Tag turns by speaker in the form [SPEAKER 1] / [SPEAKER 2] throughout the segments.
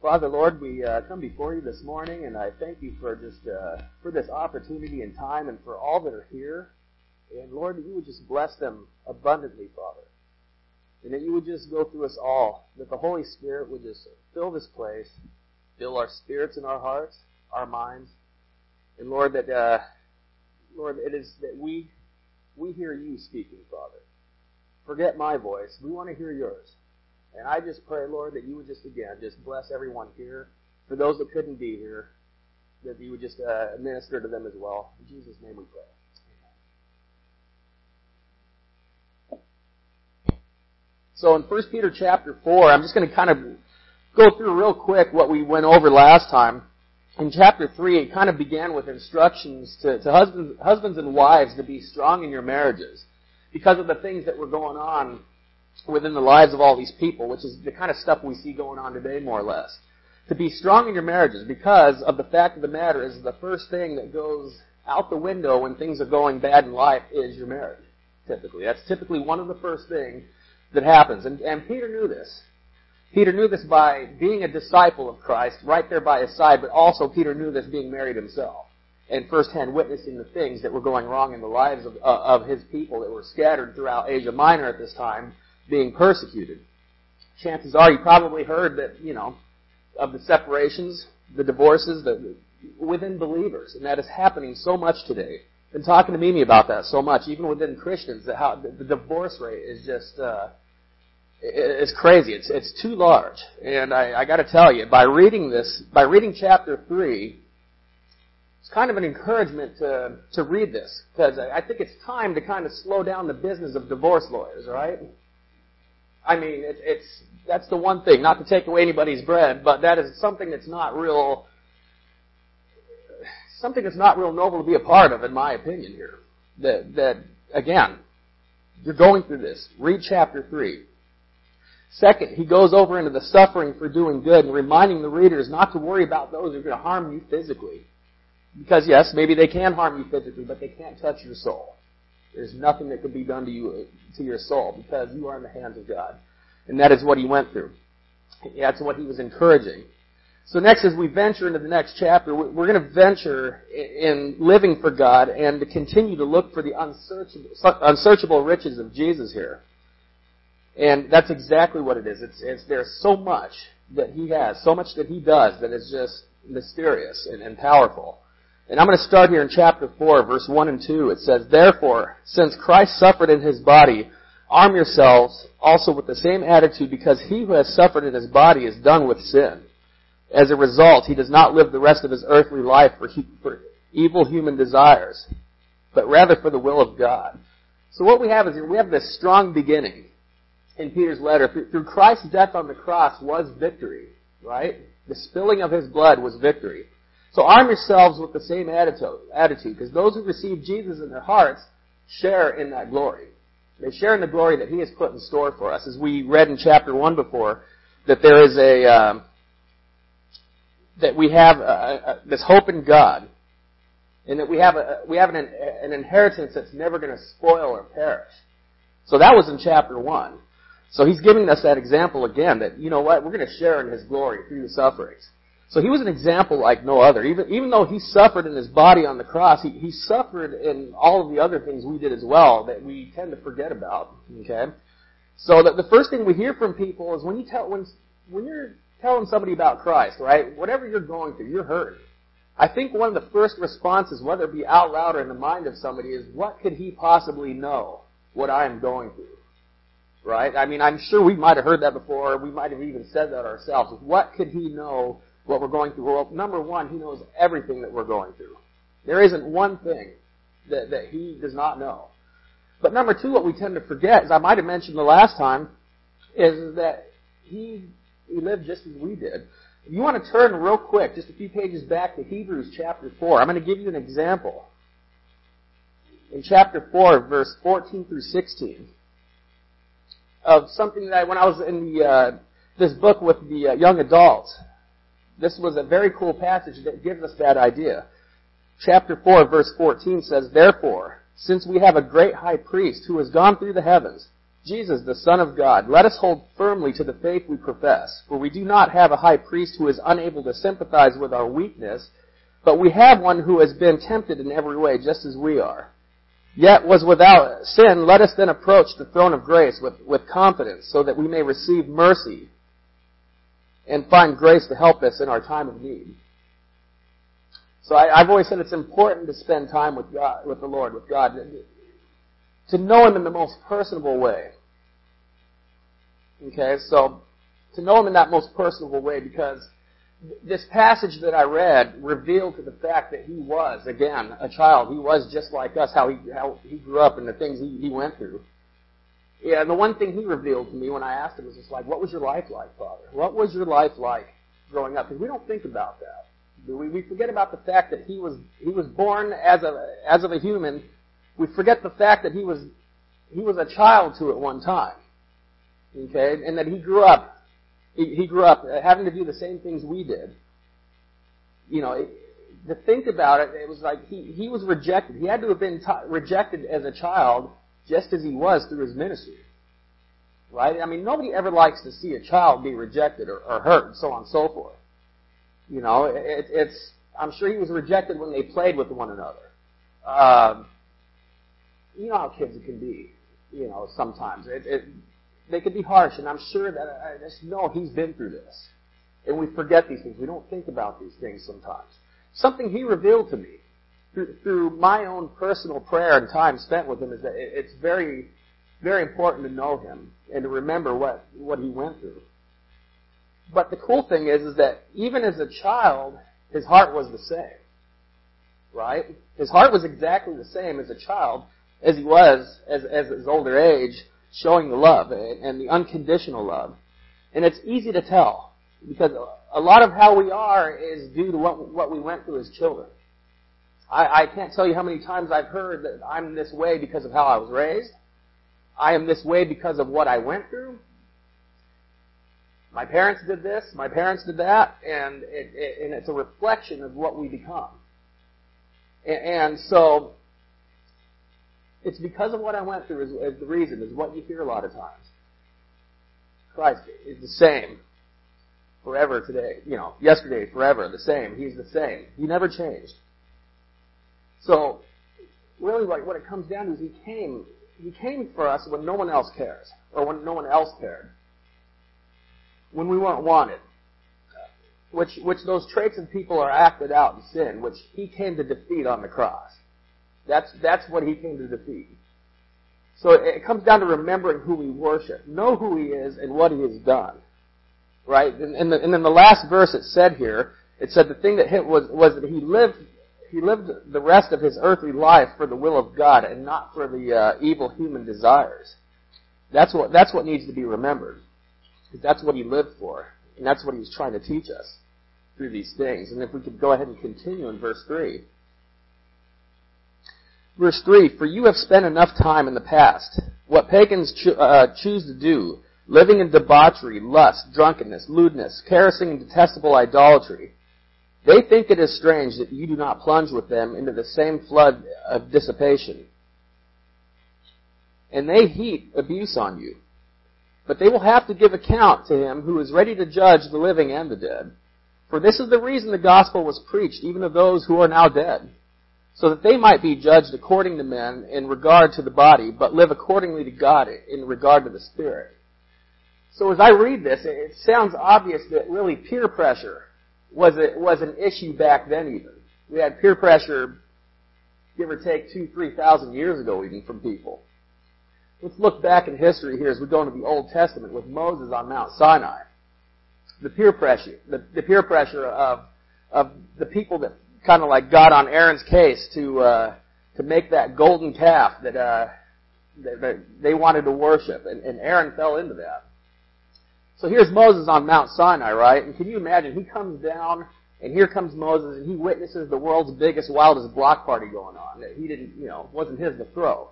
[SPEAKER 1] Father, Lord, we uh, come before you this morning, and I thank you for just uh, for this opportunity and time, and for all that are here. And Lord, that you would just bless them abundantly, Father, and that you would just go through us all. That the Holy Spirit would just fill this place, fill our spirits and our hearts, our minds, and Lord, that uh, Lord, it is that we we hear you speaking, Father. Forget my voice. We want to hear yours. And I just pray, Lord, that you would just again just bless everyone here. For those that couldn't be here, that you would just uh, minister to them as well. In Jesus' name we pray. So in 1 Peter chapter 4, I'm just going to kind of go through real quick what we went over last time. In chapter 3, it kind of began with instructions to, to husbands, husbands and wives to be strong in your marriages because of the things that were going on within the lives of all these people, which is the kind of stuff we see going on today, more or less. To be strong in your marriages because of the fact of the matter is the first thing that goes out the window when things are going bad in life is your marriage, typically. That's typically one of the first things that happens. And, and Peter knew this. Peter knew this by being a disciple of Christ right there by his side, but also Peter knew this being married himself and firsthand witnessing the things that were going wrong in the lives of, uh, of his people that were scattered throughout Asia Minor at this time being persecuted. Chances are you probably heard that, you know, of the separations, the divorces, the, within believers, and that is happening so much today. Been talking to Mimi about that so much, even within Christians, that how the, the divorce rate is just uh, it's crazy. It's it's too large, and I, I got to tell you, by reading this, by reading chapter three, it's kind of an encouragement to to read this because I, I think it's time to kind of slow down the business of divorce lawyers, right? I mean, it, it's that's the one thing. Not to take away anybody's bread, but that is something that's not real. Something that's not real noble to be a part of, in my opinion. Here, that that again, you're going through this. Read chapter three. Second, he goes over into the suffering for doing good and reminding the readers not to worry about those who are going to harm you physically. Because yes, maybe they can harm you physically, but they can't touch your soul. There's nothing that can be done to you, to your soul, because you are in the hands of God. And that is what he went through. That's what he was encouraging. So next, as we venture into the next chapter, we're going to venture in living for God and to continue to look for the unsearchable, unsearchable riches of Jesus here. And that's exactly what it is. It's, it's, there's so much that he has, so much that he does that is just mysterious and, and powerful. And I'm going to start here in chapter 4, verse 1 and 2. It says, Therefore, since Christ suffered in his body, arm yourselves also with the same attitude because he who has suffered in his body is done with sin. As a result, he does not live the rest of his earthly life for, he, for evil human desires, but rather for the will of God. So what we have is we have this strong beginning in Peter's letter. Through Christ's death on the cross was victory, right? The spilling of his blood was victory. So arm yourselves with the same attitude, because those who receive Jesus in their hearts share in that glory. They share in the glory that He has put in store for us. As we read in chapter one before, that there is a um, that we have a, a, this hope in God, and that we have a, we have an, an inheritance that's never going to spoil or perish. So that was in chapter one. So he's giving us that example again that you know what we're going to share in His glory through the sufferings. So he was an example like no other. Even, even though he suffered in his body on the cross, he, he suffered in all of the other things we did as well that we tend to forget about. Okay? So the, the first thing we hear from people is when you tell, when, when you're telling somebody about Christ, right? Whatever you're going through, you're hurt. I think one of the first responses, whether it be out loud or in the mind of somebody, is what could he possibly know what I am going through? Right? I mean, I'm sure we might have heard that before. or We might have even said that ourselves. What could he know what we're going through. Well, number one, He knows everything that we're going through. There isn't one thing that, that He does not know. But number two, what we tend to forget, as I might have mentioned the last time, is that He, he lived just as we did. If you want to turn real quick, just a few pages back to Hebrews chapter 4, I'm going to give you an example. In chapter 4, verse 14 through 16, of something that when I was in the, uh, this book with the uh, young adults, this was a very cool passage that gives us that idea. Chapter 4, verse 14 says, Therefore, since we have a great high priest who has gone through the heavens, Jesus, the Son of God, let us hold firmly to the faith we profess, for we do not have a high priest who is unable to sympathize with our weakness, but we have one who has been tempted in every way, just as we are. Yet was without sin, let us then approach the throne of grace with, with confidence, so that we may receive mercy and find grace to help us in our time of need. So I, have always said it's important to spend time with God, with the Lord, with God, to know Him in the most personable way. Okay, so to know Him in that most personable way, because this passage that I read revealed to the fact that he was, again, a child. He was just like us, how he, how he grew up and the things he, he went through. Yeah, and the one thing he revealed to me when I asked him was just like, what was your life like, Father? What was your life like growing up? Because we don't think about that. We, we forget about the fact that he was, he was born as a, as of a human. We forget the fact that he was, he was a child to at one time. Okay? And that he grew up he, he grew up having to do the same things we did. You know, it, to think about it, it was like he, he was rejected. He had to have been t- rejected as a child just as he was through his ministry. Right? I mean, nobody ever likes to see a child be rejected or, or hurt and so on and so forth. You know, it, it's, I'm sure he was rejected when they played with one another. Um, you know how kids can be, you know, sometimes. It, it, they could be harsh, and I'm sure that I just know he's been through this. And we forget these things. We don't think about these things sometimes. Something he revealed to me through, through my own personal prayer and time spent with him is that it's very, very important to know him and to remember what, what he went through. But the cool thing is, is that even as a child, his heart was the same. Right? His heart was exactly the same as a child as he was as, as his older age showing the love and the unconditional love. And it's easy to tell because a lot of how we are is due to what, what we went through as children. I, I can't tell you how many times I've heard that I'm this way because of how I was raised. I am this way because of what I went through. My parents did this, my parents did that, and it, it, and it's a reflection of what we become. And, and so it's because of what I went through is, is the reason, is what you hear a lot of times. Christ is the same forever today. You know, yesterday, forever, the same. He's the same. He never changed. So, really what, what it comes down to is he came, he came for us when no one else cares, or when no one else cared. When we weren't wanted. Which, which those traits of people are acted out in sin, which he came to defeat on the cross. That's, that's what he came to defeat. So it comes down to remembering who we worship. Know who he is and what he has done. Right? And, and, the, and then the last verse it said here, it said the thing that hit was, was that he lived, he lived the rest of his earthly life for the will of God and not for the uh, evil human desires. That's what, that's what needs to be remembered. Because that's what he lived for. And that's what he was trying to teach us through these things. And if we could go ahead and continue in verse 3. Verse 3, For you have spent enough time in the past, what pagans cho- uh, choose to do, living in debauchery, lust, drunkenness, lewdness, carousing, and detestable idolatry. They think it is strange that you do not plunge with them into the same flood of dissipation. And they heap abuse on you. But they will have to give account to him who is ready to judge the living and the dead. For this is the reason the gospel was preached even of those who are now dead so that they might be judged according to men in regard to the body, but live accordingly to God in regard to the Spirit. So as I read this, it sounds obvious that really peer pressure was a, was an issue back then even. We had peer pressure, give or take two, three thousand years ago even from people. Let's look back in history here as we go into the Old Testament with Moses on Mount Sinai. The peer pressure, the, the peer pressure of, of the people that kind of like got on Aaron's case to uh, to make that golden calf that, uh, that, that they wanted to worship, and, and Aaron fell into that. So here's Moses on Mount Sinai, right? And can you imagine? He comes down, and here comes Moses, and he witnesses the world's biggest, wildest block party going on he didn't, you know, wasn't his to throw.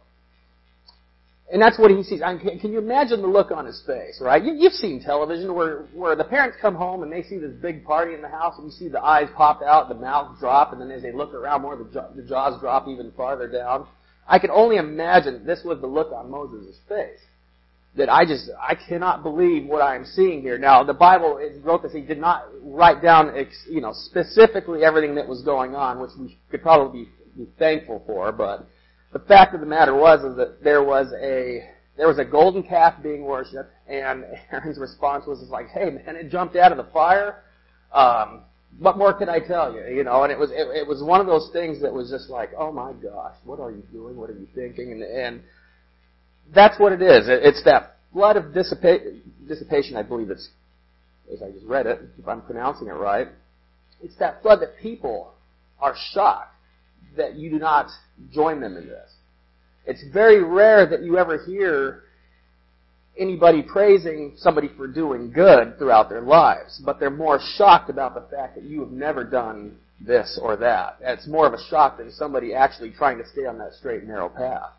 [SPEAKER 1] And that's what he sees. I mean, can you imagine the look on his face, right? You, you've seen television where, where the parents come home and they see this big party in the house and you see the eyes pop out, the mouth drop, and then as they look around more, the, the jaws drop even farther down. I can only imagine this was the look on Moses' face. That I just, I cannot believe what I'm seeing here. Now, the Bible is, wrote this, he did not write down, you know, specifically everything that was going on, which we could probably be, be thankful for, but the fact of the matter was is that there was a, there was a golden calf being worshipped, and Aaron's response was like, hey man, it jumped out of the fire, um, what more can I tell you? You know, and it was it, it was one of those things that was just like, oh my gosh, what are you doing? What are you thinking? And and that's what it is. It's that flood of dissipa- dissipation. I believe it's as I just read it, if I'm pronouncing it right. It's that flood that people are shocked that you do not join them in this. It's very rare that you ever hear anybody praising somebody for doing good throughout their lives, but they're more shocked about the fact that you have never done this or that. It's more of a shock than somebody actually trying to stay on that straight and narrow path.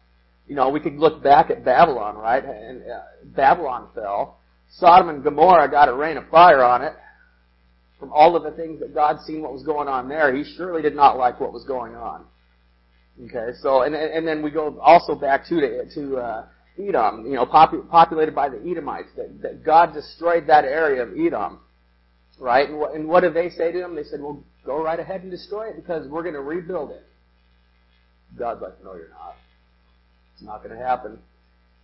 [SPEAKER 1] You know, we could look back at Babylon, right? And uh, Babylon fell. Sodom and Gomorrah got a rain of fire on it. From all of the things that God seen what was going on there, He surely did not like what was going on. Okay, so and and then we go also back to to, to uh, Edom, you know, popu- populated by the Edomites, that, that God destroyed that area of Edom, right? And what, and what did they say to him? They said, well, go right ahead and destroy it because we're going to rebuild it. God's like, no, you're not. It's not going to happen.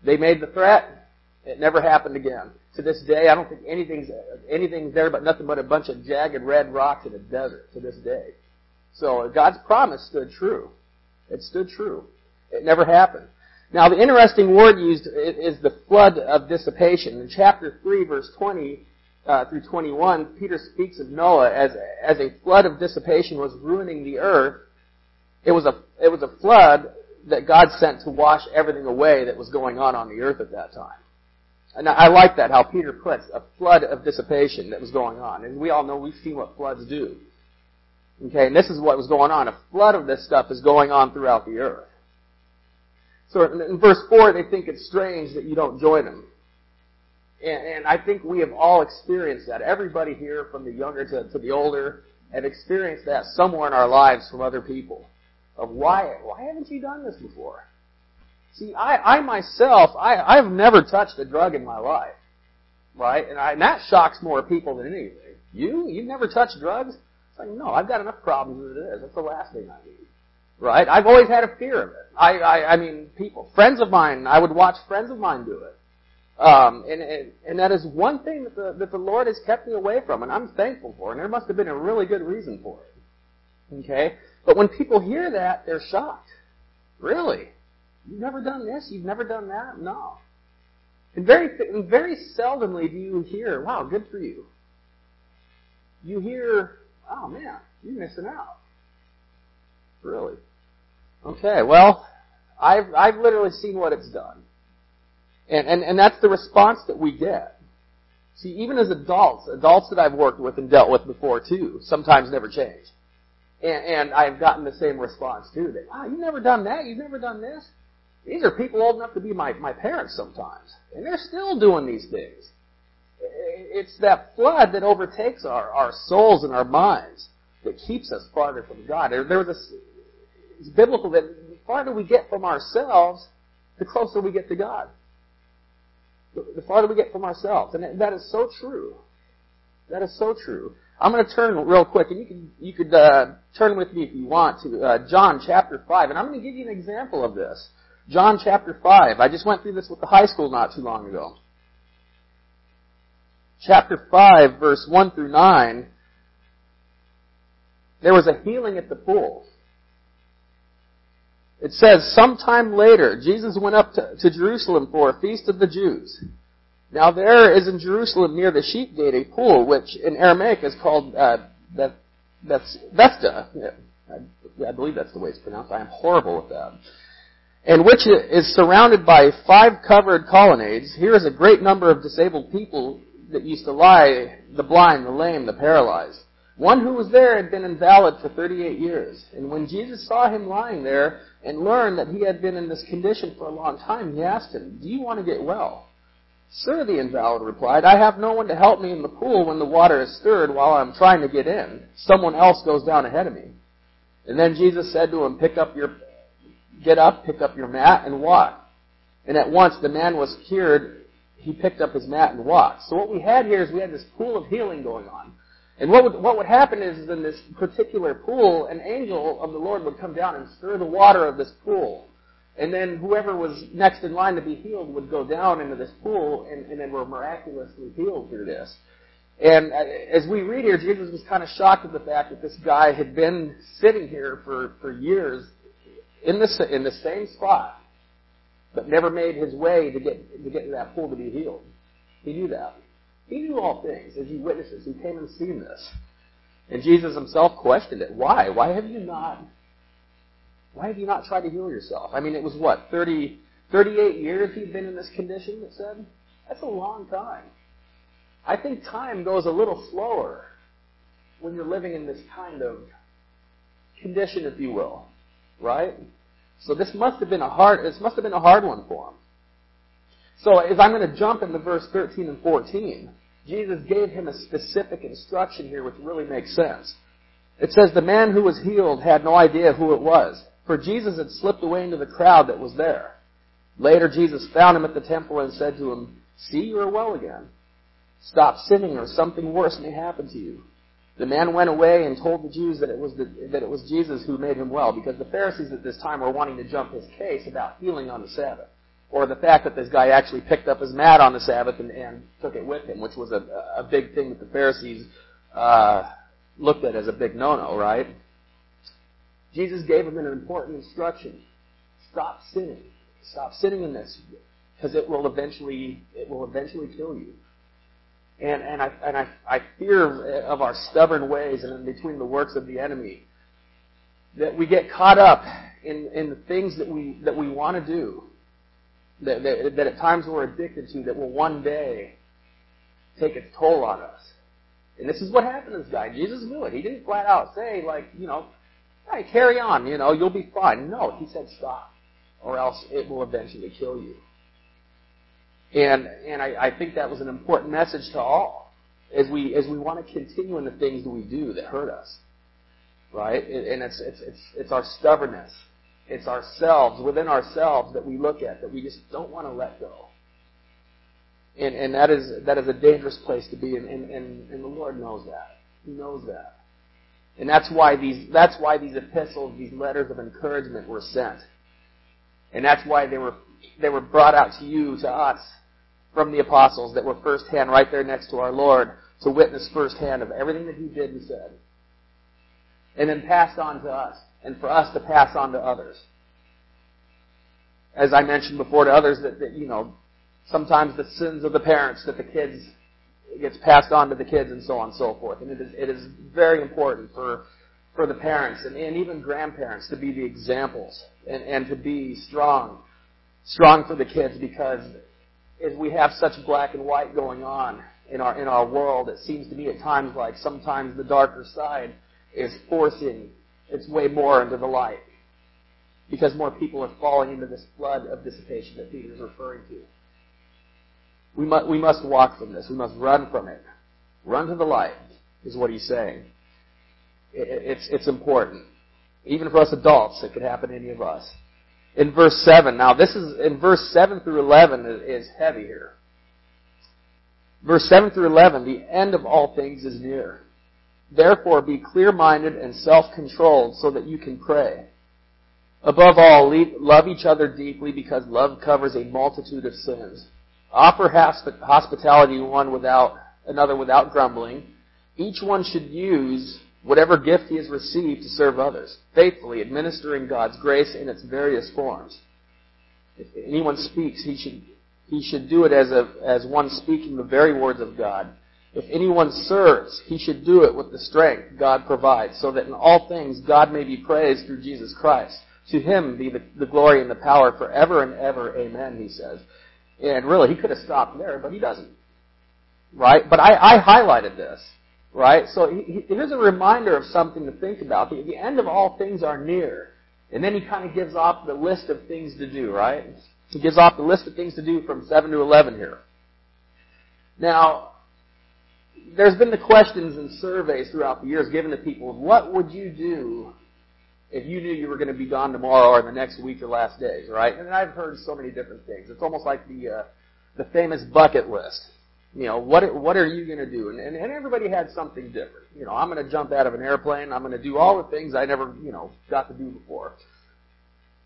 [SPEAKER 1] They made the threat. It never happened again. To this day, I don't think anything's anything's there but nothing but a bunch of jagged red rocks in a desert to this day. So God's promise stood true. It stood true. It never happened. Now, the interesting word used is the flood of dissipation. In chapter 3, verse 20 uh, through 21, Peter speaks of Noah as, as a flood of dissipation was ruining the earth. It was a, it was a flood that God sent to wash everything away that was going on on the earth at that time. And I like that, how Peter puts a flood of dissipation that was going on. And we all know, we've seen what floods do. Okay, and this is what was going on. A flood of this stuff is going on throughout the earth. So in verse 4, they think it's strange that you don't join them. And, and I think we have all experienced that. Everybody here, from the younger to, to the older, have experienced that somewhere in our lives from other people. Of why, why haven't you done this before? See, I, I myself, I, I've never touched a drug in my life. Right? And, I, and that shocks more people than anything. You? You've never touched drugs? It's like, no, I've got enough problems as it is. That's the last thing I need. Right? I've always had a fear of it. I, I, I mean, people, friends of mine, I would watch friends of mine do it. Um, and, and, and that is one thing that the, that the Lord has kept me away from, and I'm thankful for, and there must have been a really good reason for it. Okay? But when people hear that, they're shocked. Really? You've never done this? You've never done that? No. And very, very seldomly do you hear, wow, good for you. You hear, oh man, you're missing out. Really? Okay, well, I've, I've literally seen what it's done. And, and, and that's the response that we get. See, even as adults, adults that I've worked with and dealt with before too, sometimes never change. And, and I've gotten the same response too. That, wow, you've never done that? You've never done this? These are people old enough to be my, my parents sometimes. And they're still doing these things. It's that flood that overtakes our, our souls and our minds that keeps us farther from God. There, was a, it's biblical that the farther we get from ourselves, the closer we get to God. The farther we get from ourselves. And that is so true. That is so true. I'm going to turn real quick, and you can you could uh, turn with me if you want to uh, John chapter five, and I'm going to give you an example of this. John chapter five. I just went through this with the high school not too long ago. Chapter five, verse one through nine. There was a healing at the pool. It says, sometime later, Jesus went up to, to, Jerusalem for a feast of the Jews. Now there is in Jerusalem near the sheep gate a pool, which in Aramaic is called uh, Beth, Bethesda. Yeah, I, I believe that's the way it's pronounced. I am horrible with that. And which is surrounded by five covered colonnades. Here is a great number of disabled people that used to lie, the blind, the lame, the paralyzed. One who was there had been invalid for 38 years. And when Jesus saw him lying there and learned that he had been in this condition for a long time, he asked him, Do you want to get well? Sir, the invalid replied, I have no one to help me in the pool when the water is stirred while I'm trying to get in. Someone else goes down ahead of me. And then Jesus said to him, Pick up your, get up, pick up your mat, and walk. And at once the man was cured he picked up his mat and walked. So what we had here is we had this pool of healing going on. And what would, what would happen is in this particular pool, an angel of the Lord would come down and stir the water of this pool. And then whoever was next in line to be healed would go down into this pool and, and then were miraculously healed through this. And as we read here, Jesus was kind of shocked at the fact that this guy had been sitting here for, for years in the, in the same spot, but never made his way to get, to get to that pool to be healed. He knew that. He knew all things as he witnesses. He came and seen this. And Jesus himself questioned it. Why? Why have you not, why have you not tried to heal yourself? I mean, it was what, 30, 38 years he'd been in this condition, it said? That's a long time. I think time goes a little slower when you're living in this kind of condition, if you will. Right? So this must have been a hard, this must have been a hard one for him. So as I'm going to jump into verse 13 and 14, Jesus gave him a specific instruction here which really makes sense. It says, the man who was healed had no idea who it was, for Jesus had slipped away into the crowd that was there. Later Jesus found him at the temple and said to him, See, you are well again. Stop sinning or something worse may happen to you. The man went away and told the Jews that it was the, that it was Jesus who made him well, because the Pharisees at this time were wanting to jump his case about healing on the Sabbath, or the fact that this guy actually picked up his mat on the Sabbath and, and took it with him, which was a, a big thing that the Pharisees uh, looked at as a big no-no, right? Jesus gave him an important instruction: stop sinning, stop sinning in this, because it will eventually it will eventually kill you. And, and, I, and I, I fear of our stubborn ways and in between the works of the enemy that we get caught up in, in the things that we, that we want to do, that, that, that at times we're addicted to, that will one day take its toll on us. And this is what happened to this guy. Jesus knew it. He didn't flat out say, like, you know, hey, carry on, you know, you'll be fine. No, he said stop, or else it will eventually kill you. And, and I, I think that was an important message to all as we, as we want to continue in the things that we do that hurt us. Right? And it's, it's, it's, it's our stubbornness. It's ourselves, within ourselves that we look at, that we just don't want to let go. And, and that is, that is a dangerous place to be, and, and, and, and the Lord knows that. He knows that. And that's why these, that's why these epistles, these letters of encouragement were sent. And that's why they were, they were brought out to you, to us, from the apostles that were firsthand right there next to our Lord to witness firsthand of everything that he did and said. And then passed on to us, and for us to pass on to others. As I mentioned before to others that, that you know, sometimes the sins of the parents that the kids gets passed on to the kids and so on and so forth. And it is, it is very important for, for the parents and, and even grandparents to be the examples and, and to be strong, strong for the kids because is we have such black and white going on in our in our world. It seems to me at times like sometimes the darker side is forcing its way more into the light because more people are falling into this flood of dissipation that Peter is referring to. We must we must walk from this. We must run from it. Run to the light is what he's saying. It, it's it's important, even for us adults. It could happen to any of us in verse 7. Now, this is, in verse 7 through 11 is, heavy here. Verse 7 through 11, the end of all things is near. Therefore, be clear-minded and self-controlled so that you can pray. Above all, love each other deeply because love covers a multitude of sins. Offer hospitality one without another without grumbling. Each one should use whatever gift he has received to serve others, faithfully administering God's grace in its various forms. If anyone speaks, he should, he should do it as, a, as one speaking the very words of God. If anyone serves, he should do it with the strength God provides, so that in all things God may be praised through Jesus Christ. To him be the, the glory and the power forever and ever. Amen, he says. And really, he could have stopped there, but he doesn't. Right? But I, I highlighted this Right? So he, here's a reminder of something to think about. The, the end of all things are near. And then he kind of gives off the list of things to do, right? He gives off the list of things to do from 7 to 11 here. Now, there's been the questions and surveys throughout the years given to people, what would you do if you knew you were going to be gone tomorrow or the next week or last days, right? And I've heard so many different things. It's almost like the, uh, the famous bucket list. You know, what what are you going to do? And, and and everybody had something different. You know, I'm going to jump out of an airplane. I'm going to do all the things I never you know got to do before.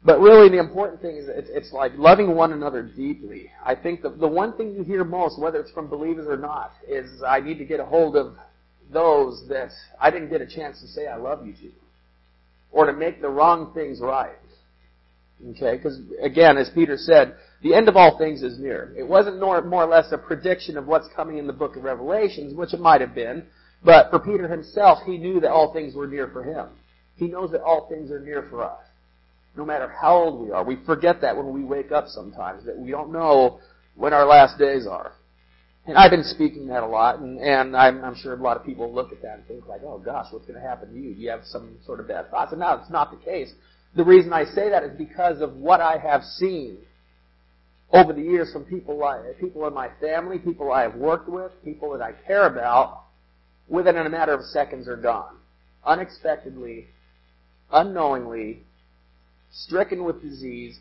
[SPEAKER 1] But really, the important thing is it's, it's like loving one another deeply. I think the the one thing you hear most, whether it's from believers or not, is I need to get a hold of those that I didn't get a chance to say I love you to, or to make the wrong things right. Okay, because again, as Peter said, the end of all things is near. It wasn't more, more or less a prediction of what's coming in the book of Revelations, which it might have been, but for Peter himself, he knew that all things were near for him. He knows that all things are near for us. No matter how old we are. We forget that when we wake up sometimes, that we don't know when our last days are. And I've been speaking that a lot, and, and I'm, I'm sure a lot of people look at that and think like, oh gosh, what's going to happen to you? Do you have some sort of bad thoughts? And now it's not the case. The reason I say that is because of what I have seen over the years from people like people in my family, people I have worked with, people that I care about, within a matter of seconds are gone. Unexpectedly, unknowingly, stricken with disease,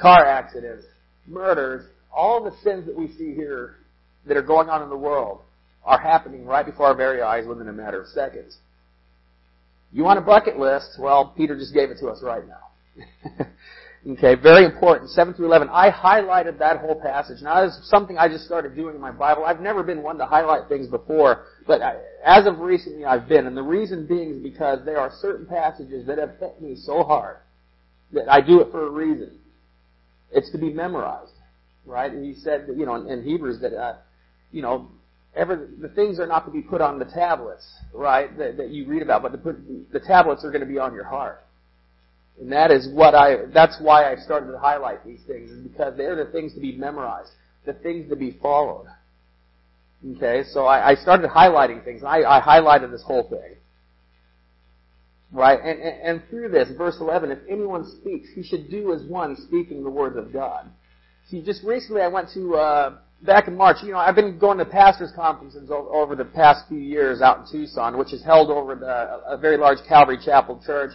[SPEAKER 1] car accidents, murders, all the sins that we see here that are going on in the world are happening right before our very eyes within a matter of seconds. You want a bucket list? Well, Peter just gave it to us right now. okay, very important. 7 through 11. I highlighted that whole passage. Now, this is something I just started doing in my Bible. I've never been one to highlight things before, but I, as of recently I've been. And the reason being is because there are certain passages that have hit me so hard that I do it for a reason. It's to be memorized, right? And he said that, you know, in, in Hebrews that, uh, you know, ever the things are not to be put on the tablets, right? That, that you read about, but put, the tablets are going to be on your heart. And that is what I. That's why I started to highlight these things, is because they're the things to be memorized, the things to be followed. Okay, so I, I started highlighting things. I, I highlighted this whole thing. Right? And, and, and through this, verse 11, if anyone speaks, he should do as one speaking the words of God. See, just recently I went to, uh, back in March, you know, I've been going to pastors' conferences over the past few years out in Tucson, which is held over the, a very large Calvary Chapel church,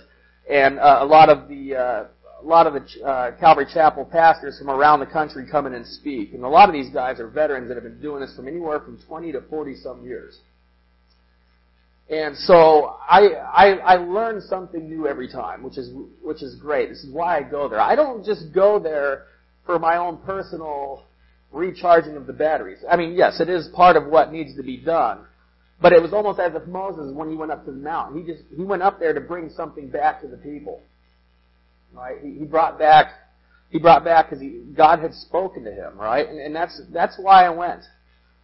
[SPEAKER 1] and uh, a lot of the uh, a lot of the uh, Calvary Chapel pastors from around the country come in and speak, and a lot of these guys are veterans that have been doing this from anywhere from 20 to 40 some years. And so I, I I learn something new every time, which is which is great. This is why I go there. I don't just go there for my own personal recharging of the batteries. I mean, yes, it is part of what needs to be done. But it was almost as if Moses, when he went up to the mountain, he just he went up there to bring something back to the people. Right? He, he brought back he brought back because God had spoken to him. Right? And, and that's that's why I went.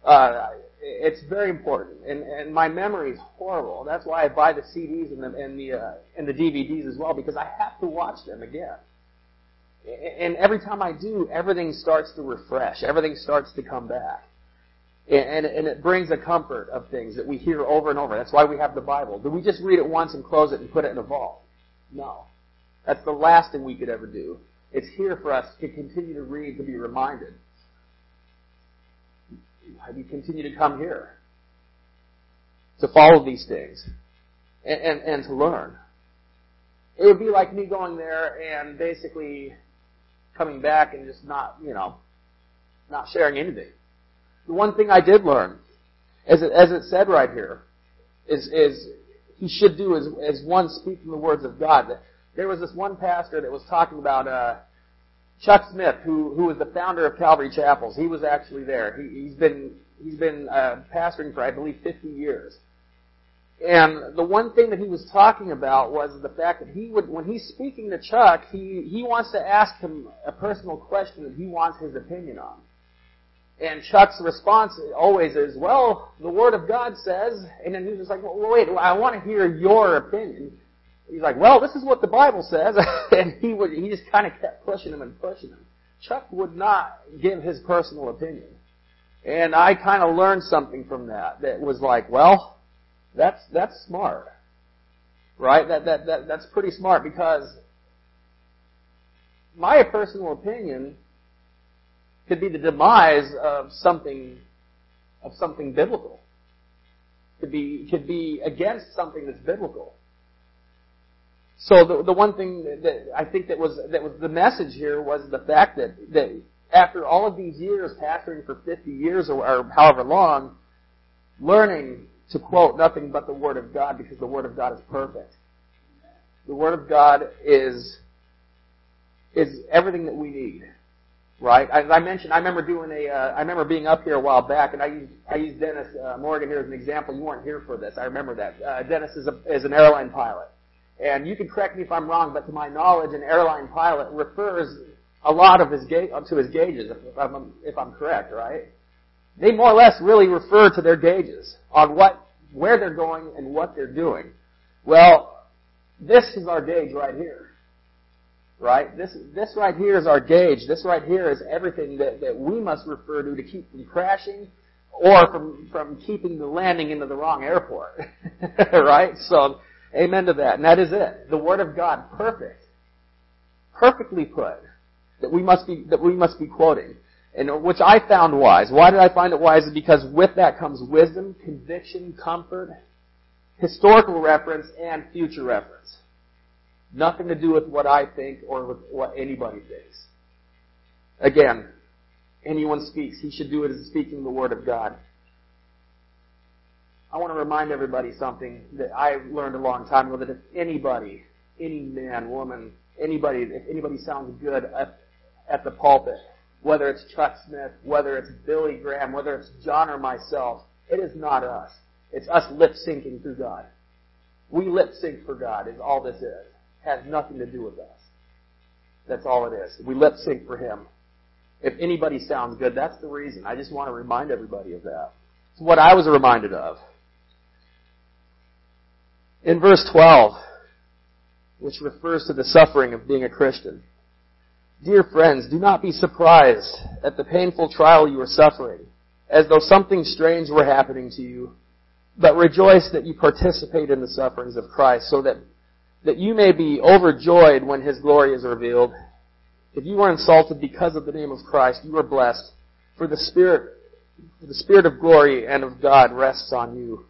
[SPEAKER 1] Uh, it's very important, and and my memory is horrible. That's why I buy the CDs and the and the uh, and the DVDs as well because I have to watch them again. And every time I do, everything starts to refresh. Everything starts to come back. And, and, it brings a comfort of things that we hear over and over. That's why we have the Bible. Do we just read it once and close it and put it in a vault? No. That's the last thing we could ever do. It's here for us to continue to read, to be reminded. We continue to come here to follow these things and, and, and to learn. It would be like me going there and basically coming back and just not, you know, not sharing anything. The one thing I did learn, as it, as it said right here, is, is he should do as, as one speaking the words of God. There was this one pastor that was talking about uh, Chuck Smith, who who was the founder of Calvary Chapels. He was actually there. He, he's been he's been uh, pastoring for I believe 50 years. And the one thing that he was talking about was the fact that he would, when he's speaking to Chuck, he, he wants to ask him a personal question that he wants his opinion on. And Chuck's response always is, well, the Word of God says, and then he's just like, well, wait, I want to hear your opinion. He's like, well, this is what the Bible says, and he would, he just kind of kept pushing him and pushing him. Chuck would not give his personal opinion. And I kind of learned something from that, that was like, well, that's, that's smart. Right? That, that, that, that's pretty smart because my personal opinion could be the demise of something, of something biblical. Could be, could be against something that's biblical. So the, the one thing that I think that was, that was the message here was the fact that, that after all of these years, pastoring for 50 years or, or however long, learning to quote nothing but the Word of God because the Word of God is perfect. The Word of God is, is everything that we need. Right? As I mentioned, I remember doing a, uh, I remember being up here a while back, and I used, I used Dennis uh, Morgan here as an example. You weren't here for this. I remember that. Uh, Dennis is, a, is an airline pilot. And you can correct me if I'm wrong, but to my knowledge, an airline pilot refers a lot of his ga- to his gauges, if I'm, if I'm correct, right? They more or less really refer to their gauges on what, where they're going and what they're doing. Well, this is our gauge right here. Right? This, this right here is our gauge. This right here is everything that, that we must refer to to keep from crashing or from, from keeping the landing into the wrong airport. right? So, amen to that. And that is it. The Word of God, perfect. Perfectly put. That we must be, that we must be quoting and which I found wise. Why did I find it wise? Because with that comes wisdom, conviction, comfort, historical reference, and future reference. Nothing to do with what I think or with what anybody thinks. Again, anyone speaks, he should do it as speaking the word of God. I want to remind everybody something that I learned a long time ago that if anybody, any man, woman, anybody, if anybody sounds good at, at the pulpit, whether it's Chuck Smith, whether it's Billy Graham, whether it's John or myself, it is not us. It's us lip syncing through God. We lip sync for God is all this is. It has nothing to do with us. That's all it is. We lip sync for Him. If anybody sounds good, that's the reason. I just want to remind everybody of that. It's what I was reminded of. In verse 12, which refers to the suffering of being a Christian, Dear friends, do not be surprised at the painful trial you are suffering, as though something strange were happening to you, but rejoice that you participate in the sufferings of Christ, so that, that you may be overjoyed when His glory is revealed. If you are insulted because of the name of Christ, you are blessed, for the Spirit, the Spirit of glory and of God rests on you.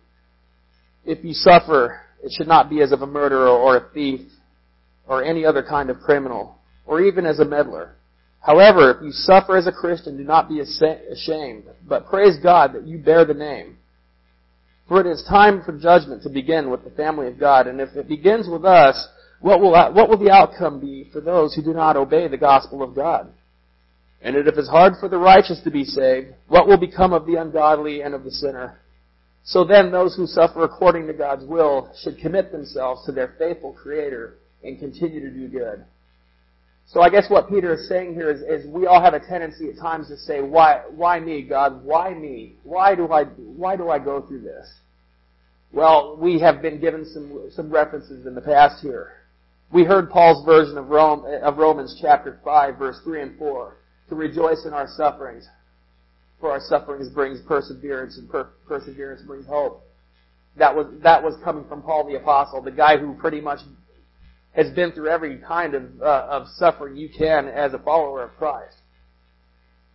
[SPEAKER 1] If you suffer, it should not be as of a murderer or a thief or any other kind of criminal or even as a meddler. However, if you suffer as a Christian, do not be ashamed, but praise God that you bear the name. For it is time for judgment to begin with the family of God, and if it begins with us, what will, what will the outcome be for those who do not obey the gospel of God? And if it is hard for the righteous to be saved, what will become of the ungodly and of the sinner? So then those who suffer according to God's will should commit themselves to their faithful Creator and continue to do good. So I guess what Peter is saying here is, is we all have a tendency at times to say, why, why me, God? Why me? Why do I, why do I go through this? Well, we have been given some, some references in the past here. We heard Paul's version of, Rome, of Romans chapter 5 verse 3 and 4. To rejoice in our sufferings. For our sufferings brings perseverance and per- perseverance brings hope. That was, that was coming from Paul the apostle, the guy who pretty much has been through every kind of, uh, of suffering you can as a follower of Christ.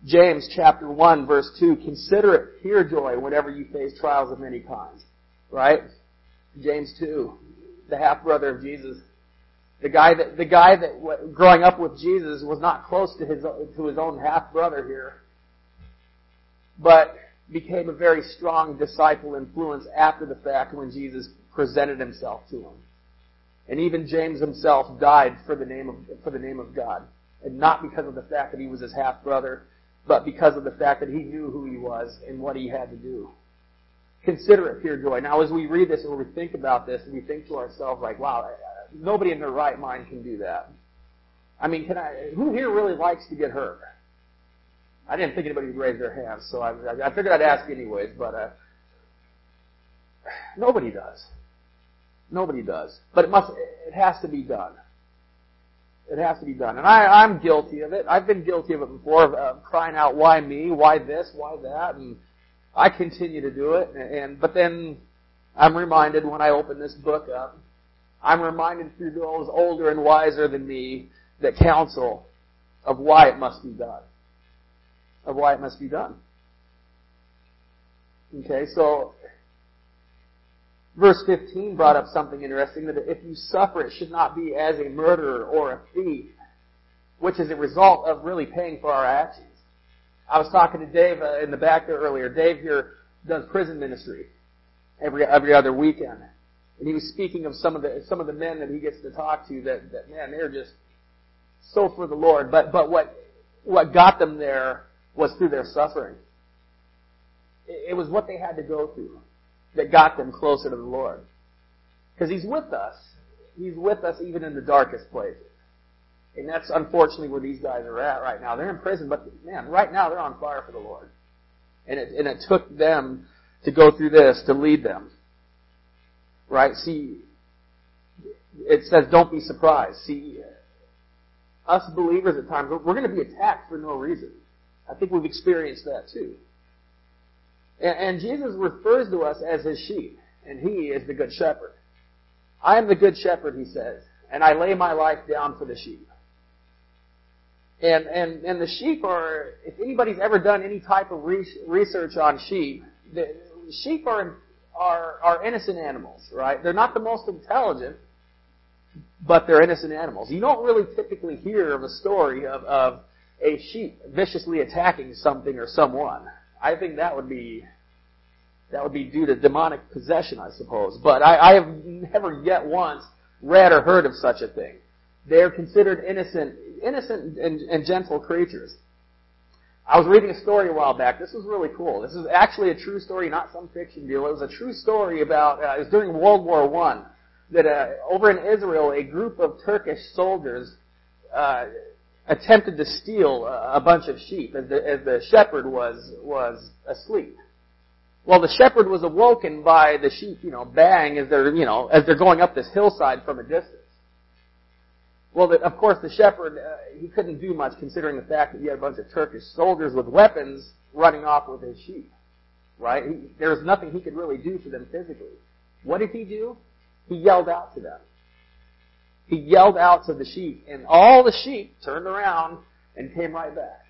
[SPEAKER 1] James chapter 1 verse 2, consider it pure joy whenever you face trials of many kinds. Right? James 2, the half brother of Jesus. The guy that, the guy that growing up with Jesus was not close to his, to his own half brother here, but became a very strong disciple influence after the fact when Jesus presented himself to him. And even James himself died for the name of, for the name of God. And not because of the fact that he was his half brother, but because of the fact that he knew who he was and what he had to do. Consider it pure joy. Now as we read this and we think about this, and we think to ourselves like, wow, nobody in their right mind can do that. I mean, can I, who here really likes to get hurt? I didn't think anybody would raise their hands, so I, I figured I'd ask anyways, but, uh, nobody does. Nobody does. But it must, it has to be done. It has to be done. And I, I'm guilty of it. I've been guilty of it before, of uh, crying out, why me? Why this? Why that? And I continue to do it. And, and, but then I'm reminded when I open this book up, I'm reminded through those older and wiser than me that counsel of why it must be done. Of why it must be done. Okay, so Verse 15 brought up something interesting that if you suffer, it should not be as a murderer or a thief, which is a result of really paying for our actions. I was talking to Dave uh, in the back there earlier. Dave here does prison ministry every every other weekend, and he was speaking of some of the some of the men that he gets to talk to. That that man, they're just so for the Lord. But but what what got them there was through their suffering. It, it was what they had to go through that got them closer to the Lord. Because He's with us. He's with us even in the darkest places. And that's unfortunately where these guys are at right now. They're in prison, but man, right now they're on fire for the Lord. And it, and it took them to go through this to lead them. Right? See, it says don't be surprised. See, us believers at times, we're going to be attacked for no reason. I think we've experienced that too. And, Jesus refers to us as his sheep, and he is the good shepherd. I am the good shepherd, he says, and I lay my life down for the sheep. And, and, and the sheep are, if anybody's ever done any type of research on sheep, the, sheep are, are, are innocent animals, right? They're not the most intelligent, but they're innocent animals. You don't really typically hear of a story of, of a sheep viciously attacking something or someone. I think that would be that would be due to demonic possession, I suppose. But I, I have never yet once read or heard of such a thing. They are considered innocent, innocent and, and gentle creatures. I was reading a story a while back. This was really cool. This is actually a true story, not some fiction deal. It was a true story about. Uh, it was during World War One that uh, over in Israel, a group of Turkish soldiers uh, attempted to steal a bunch of sheep as the, as the shepherd was was asleep. Well, the shepherd was awoken by the sheep, you know, baying as they're, you know, as they're going up this hillside from a distance. Well, the, of course, the shepherd, uh, he couldn't do much considering the fact that he had a bunch of Turkish soldiers with weapons running off with his sheep. Right? He, there was nothing he could really do for them physically. What did he do? He yelled out to them. He yelled out to the sheep, and all the sheep turned around and came right back.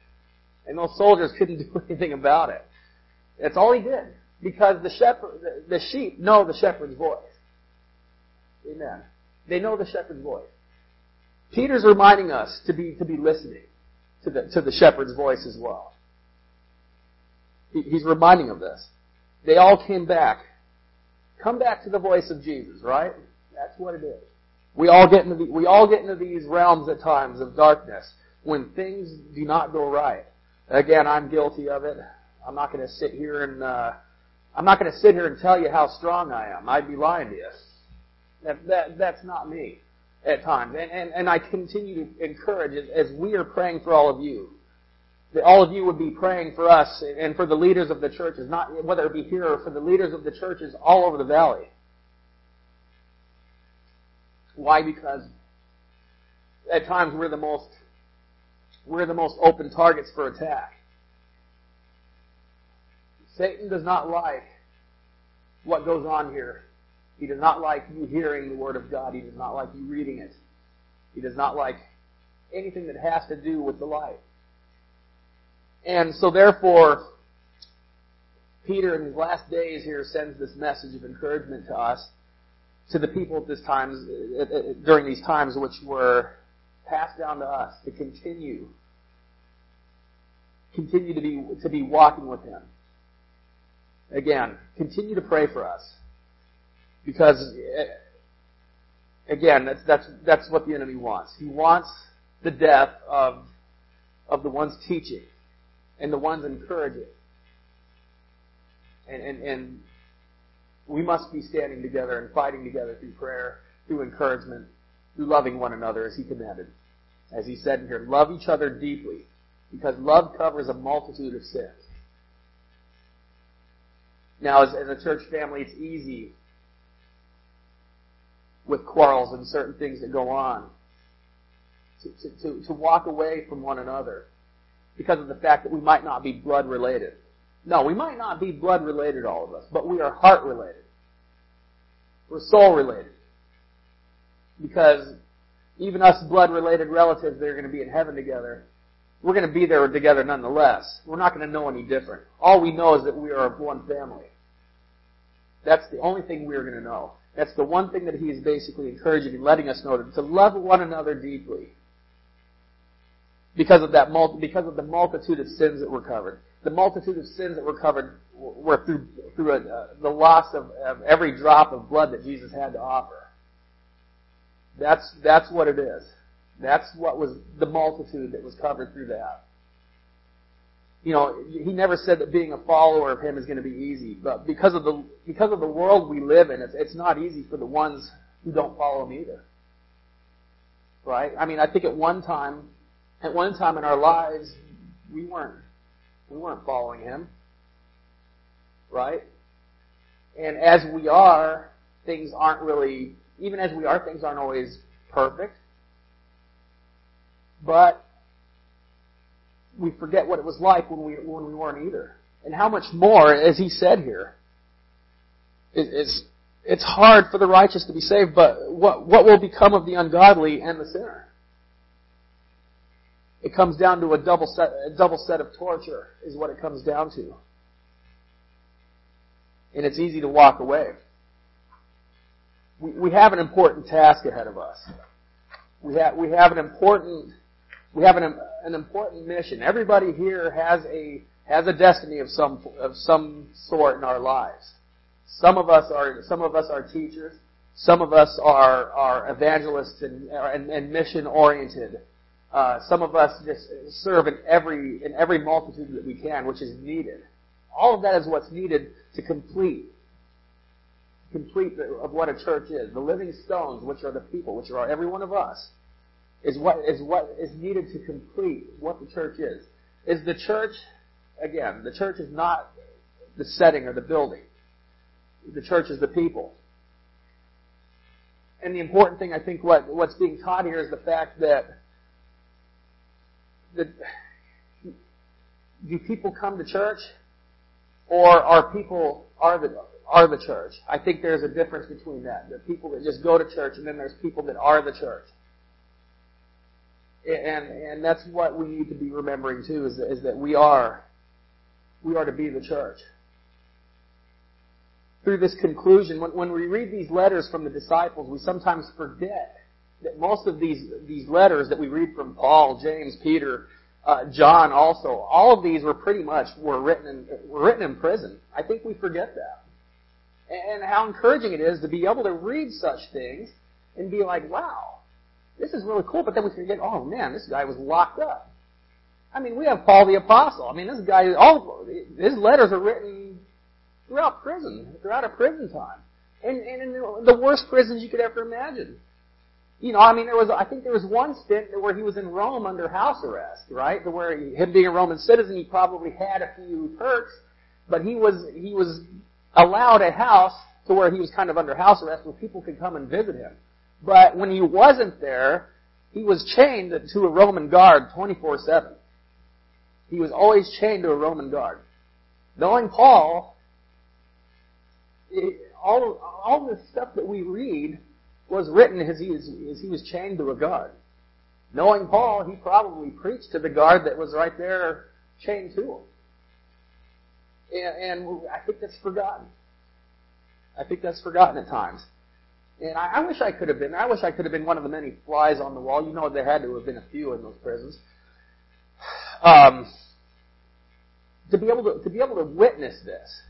[SPEAKER 1] And those soldiers couldn't do anything about it. That's all he did. Because the shepherd, the, sheep know the shepherd's voice. Amen. They know the shepherd's voice. Peter's reminding us to be, to be listening to the, to the shepherd's voice as well. He, he's reminding of this. They all came back. Come back to the voice of Jesus, right? That's what it is. We all get into the, we all get into these realms at times of darkness when things do not go right. Again, I'm guilty of it. I'm not going to sit here and uh, I'm not going to sit here and tell you how strong I am. I'd be lying to you. That, that, that's not me at times. And, and, and I continue to encourage, as, as we are praying for all of you, that all of you would be praying for us and for the leaders of the churches, not whether it be here or for the leaders of the churches all over the valley. Why? Because at times we're the most we're the most open targets for attack. Satan does not like what goes on here. He does not like you hearing the Word of God. He does not like you reading it. He does not like anything that has to do with the light. And so therefore, Peter in his last days here sends this message of encouragement to us, to the people at this times, uh, uh, during these times which were passed down to us to continue, continue to be, to be walking with Him. Again, continue to pray for us. Because, again, that's, that's, that's what the enemy wants. He wants the death of, of the ones teaching and the ones encouraging. And, and, and we must be standing together and fighting together through prayer, through encouragement, through loving one another as he commanded. As he said in here, love each other deeply, because love covers a multitude of sins. Now, as, as a church family, it's easy with quarrels and certain things that go on to, to, to, to walk away from one another because of the fact that we might not be blood related. No, we might not be blood related, all of us, but we are heart related. We're soul related. Because even us blood related relatives that are going to be in heaven together, we're going to be there together nonetheless. We're not going to know any different. All we know is that we are of one family. That's the only thing we're going to know. That's the one thing that he is basically encouraging and letting us know to, to love one another deeply. because of that because of the multitude of sins that were covered. The multitude of sins that were covered were through through a, uh, the loss of, of every drop of blood that Jesus had to offer. That's that's what it is. That's what was the multitude that was covered through that. You know, he never said that being a follower of him is going to be easy, but because of the because of the world we live in, it's, it's not easy for the ones who don't follow him either. Right? I mean, I think at one time, at one time in our lives, we weren't we weren't following him. Right? And as we are, things aren't really even as we are, things aren't always perfect. But we forget what it was like when we when we weren't either. And how much more, as he said here, it's it's hard for the righteous to be saved, but what what will become of the ungodly and the sinner? It comes down to a double set a double set of torture is what it comes down to. And it's easy to walk away. We, we have an important task ahead of us. We have we have an important we have an, an important mission. Everybody here has a has a destiny of some of some sort in our lives. Some of us are some of us are teachers. Some of us are are evangelists and and, and mission oriented. Uh, some of us just serve in every in every multitude that we can, which is needed. All of that is what's needed to complete complete of what a church is. The living stones, which are the people, which are every one of us is what is what is needed to complete what the church is. Is the church again, the church is not the setting or the building. The church is the people. And the important thing I think what what's being taught here is the fact that that do people come to church or are people are the are the church? I think there's a difference between that. The people that just go to church and then there's people that are the church. And, and that's what we need to be remembering too, is, is that we are, we are to be the church. Through this conclusion, when, when we read these letters from the disciples, we sometimes forget that most of these, these letters that we read from Paul, James, Peter, uh, John also, all of these were pretty much were written in, were written in prison. I think we forget that. And how encouraging it is to be able to read such things and be like, wow, this is really cool, but then we forget, oh man, this guy was locked up. I mean, we have Paul the Apostle. I mean, this guy, all his letters are written throughout prison, throughout a prison time. And, and in the worst prisons you could ever imagine. You know, I mean, there was, I think there was one stint where he was in Rome under house arrest, right? Where he, him being a Roman citizen, he probably had a few perks, but he was, he was allowed a house to where he was kind of under house arrest where people could come and visit him. But when he wasn't there, he was chained to a Roman guard 24-7. He was always chained to a Roman guard. Knowing Paul, all, all the stuff that we read was written as he as he was chained to a guard. Knowing Paul, he probably preached to the guard that was right there chained to him. And, and I think that's forgotten. I think that's forgotten at times. And I, I wish I could have been. I wish I could have been one of the many flies on the wall. You know, there had to have been a few in those prisons. Um, to be able to to be able to witness this.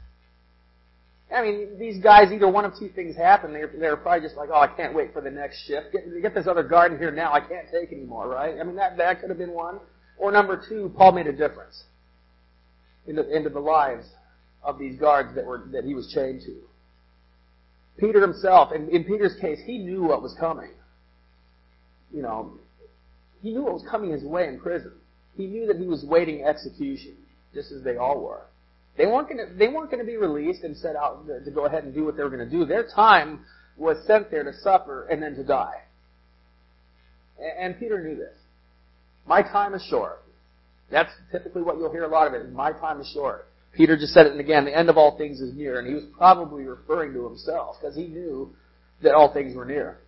[SPEAKER 1] I mean, these guys, either one of two things happen. They're, they're probably just like, oh, I can't wait for the next shift. Get, get this other guard in here now. I can't take anymore, right? I mean, that, that could have been one. Or number two, Paul made a difference into, into the lives of these guards that were, that he was chained to. Peter himself, in, in Peter's case, he knew what was coming. You know, he knew what was coming his way in prison. He knew that he was waiting execution, just as they all were. They weren't going to, they weren't going to be released and set out to, go ahead and do what they were going to do. Their time was sent there to suffer and then to die. And, Peter knew this. My time is short. That's typically what you'll hear a lot of it. My time is short. Peter just said it and again, the end of all things is near, and he was probably referring to himself because he knew that all things were near.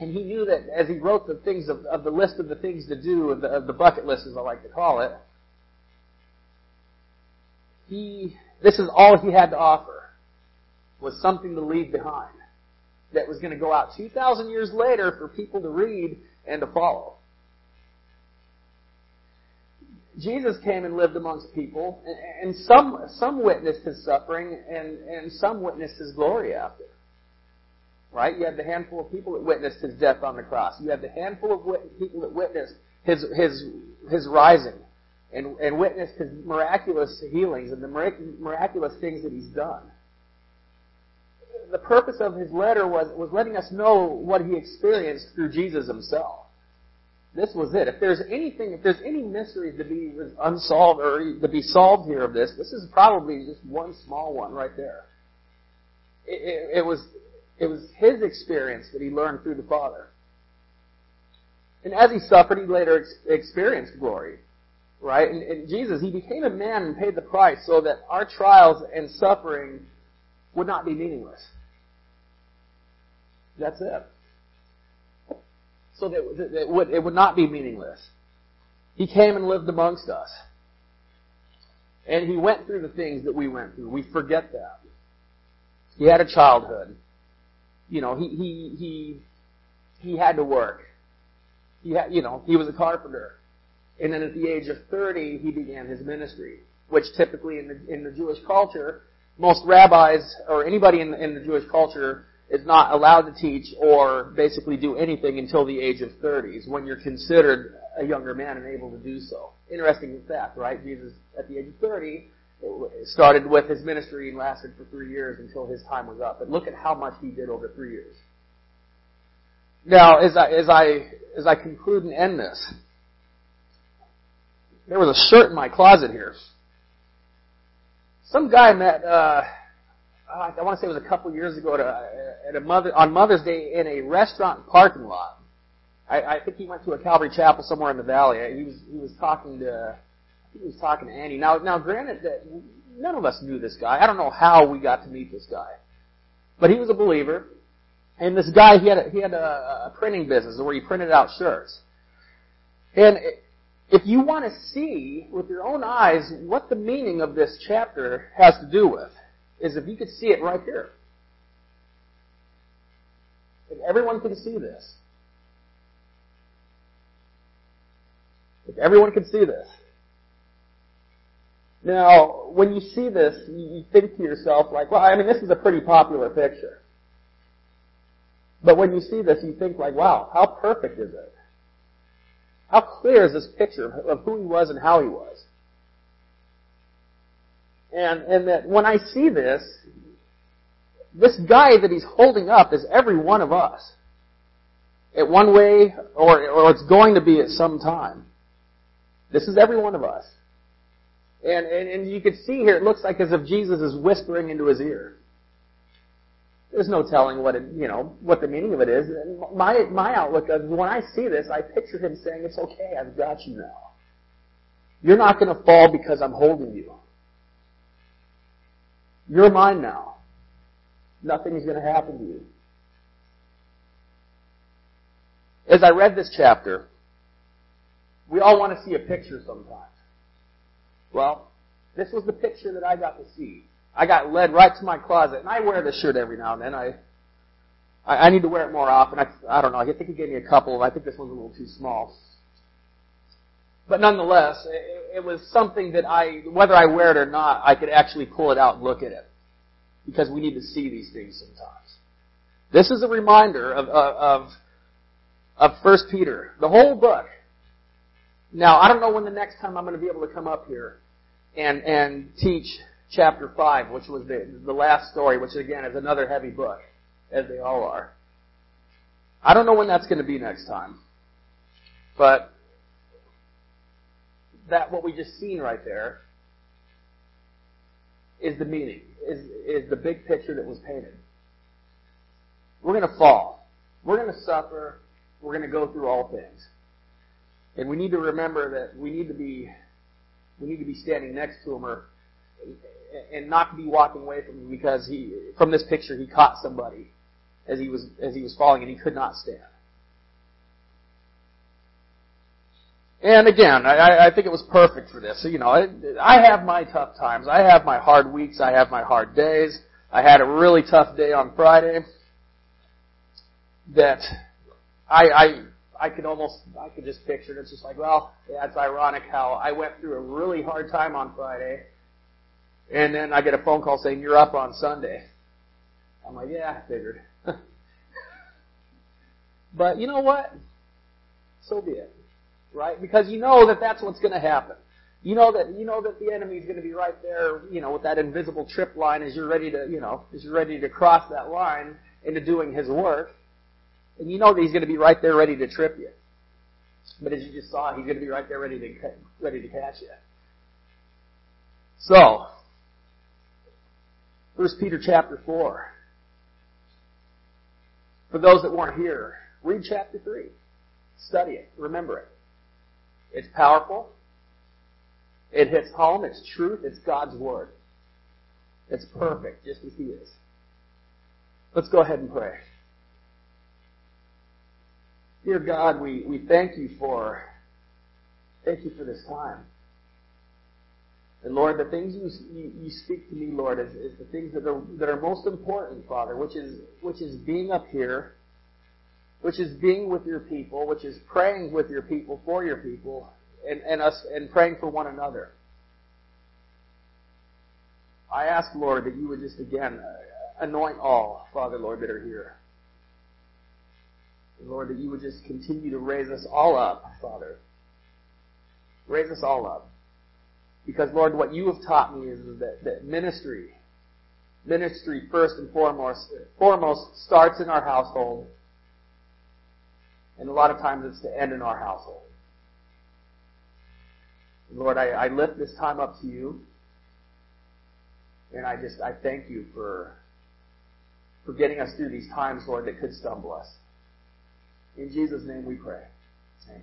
[SPEAKER 1] And he knew that as he wrote the things of, of the list of the things to do, the, of the bucket list as I like to call it, he, this is all he had to offer was something to leave behind that was going to go out 2,000 years later for people to read and to follow. Jesus came and lived amongst people, and some some witnessed his suffering, and and some witnessed his glory after. Right? You have the handful of people that witnessed his death on the cross. You have the handful of wit- people that witnessed his his his rising, and and witnessed his miraculous healings and the miraculous things that he's done. The purpose of his letter was was letting us know what he experienced through Jesus himself. This was it. If there's anything, if there's any mystery to be unsolved or to be solved here of this, this is probably just one small one right there. It, it, it was, it was his experience that he learned through the Father. And as he suffered, he later ex- experienced glory. Right? And, and Jesus, he became a man and paid the price so that our trials and suffering would not be meaningless. That's it so that it would, it would not be meaningless. He came and lived amongst us. And he went through the things that we went through. We forget that. He had a childhood. You know, he, he, he, he had to work. He had, you know, he was a carpenter. And then at the age of 30, he began his ministry, which typically in the, in the Jewish culture, most rabbis or anybody in the, in the Jewish culture is not allowed to teach or basically do anything until the age of 30s when you're considered a younger man and able to do so. Interesting fact, right? Jesus, at the age of 30, started with his ministry and lasted for three years until his time was up. But look at how much he did over three years. Now, as I, as I, as I conclude and end this, there was a shirt in my closet here. Some guy met, uh, I want to say it was a couple years ago a, at a mother on Mother's Day in a restaurant parking lot. I, I think he went to a Calvary Chapel somewhere in the valley. He was he was talking to I think he was talking to Andy. Now now granted that none of us knew this guy. I don't know how we got to meet this guy, but he was a believer. And this guy he had a, he had a, a printing business where he printed out shirts. And if you want to see with your own eyes what the meaning of this chapter has to do with, is if you could see it right here. If everyone can see this. If everyone can see this. Now, when you see this, you think to yourself like, well, I mean, this is a pretty popular picture. But when you see this, you think like, wow, how perfect is it? How clear is this picture of who he was and how he was? And, and that when I see this, this guy that he's holding up is every one of us. At one way, or, or it's going to be at some time. This is every one of us. And, and, and you can see here, it looks like as if Jesus is whispering into his ear. There's no telling what it, you know, what the meaning of it is. My, my outlook is when I see this, I picture him saying, it's okay, I've got you now. You're not going to fall because I'm holding you. You're mine now. Nothing is going to happen to you. As I read this chapter, we all want to see a picture sometimes. Well, this was the picture that I got to see. I got led right to my closet, and I wear this shirt every now and then. I I, I need to wear it more often. I, I don't know. I think he gave me a couple. I think this one's a little too small. But nonetheless, it, it was something that I, whether I wear it or not, I could actually pull it out and look at it. Because we need to see these things sometimes. This is a reminder of, of, of First Peter, the whole book. Now, I don't know when the next time I'm going to be able to come up here and, and teach chapter 5, which was the, the last story, which again is another heavy book, as they all are. I don't know when that's going to be next time. But that what we just seen right there is the meaning, is, is the big picture that was painted. We're going to fall. We're going to suffer. We're going to go through all things. And we need to remember that we need to be, we need to be standing next to him or, and not to be walking away from him because he, from this picture, he caught somebody as he was, as he was falling and he could not stand. And again, I, I think it was perfect for this. So, you know, I, I have my tough times. I have my hard weeks. I have my hard days. I had a really tough day on Friday that I, I, I could almost, I could just picture it. It's just like, well, yeah, it's ironic how I went through a really hard time on Friday, and then I get a phone call saying you're up on Sunday. I'm like, yeah, I figured. but you know what? So be it, right? Because you know that that's what's going to happen. You know that you know that the enemy's going to be right there, you know, with that invisible trip line as you're ready to, you know, as you're ready to cross that line into doing his work. And you know that he's going to be right there ready to trip you. But as you just saw, he's going to be right there ready to ready to catch you. So, First Peter chapter four. For those that weren't here, read chapter three. Study it. Remember it. It's powerful. It hits home. It's truth. It's God's word. It's perfect, just as He is. Let's go ahead and pray. Dear God, we, we thank you for thank you for this time. And Lord, the things you, you, speak to me, Lord, is, is the things that are that are most important, Father, which is which is being up here, which is being with your people, which is praying with your people for your people, and, and us and praying for one another. I ask, Lord, that you would just again uh, anoint all, Father, Lord, that are here. Lord, that you would just continue to raise us all up, Father. Raise us all up. Because, Lord, what you have taught me is that, that ministry, ministry first and foremost, foremost starts in our household. And a lot of times it's to end in our household. Lord, I, I lift this time up to you. And I just, I thank you for, for getting us through these times, Lord, that could stumble us. In Jesus' name we pray. Amen.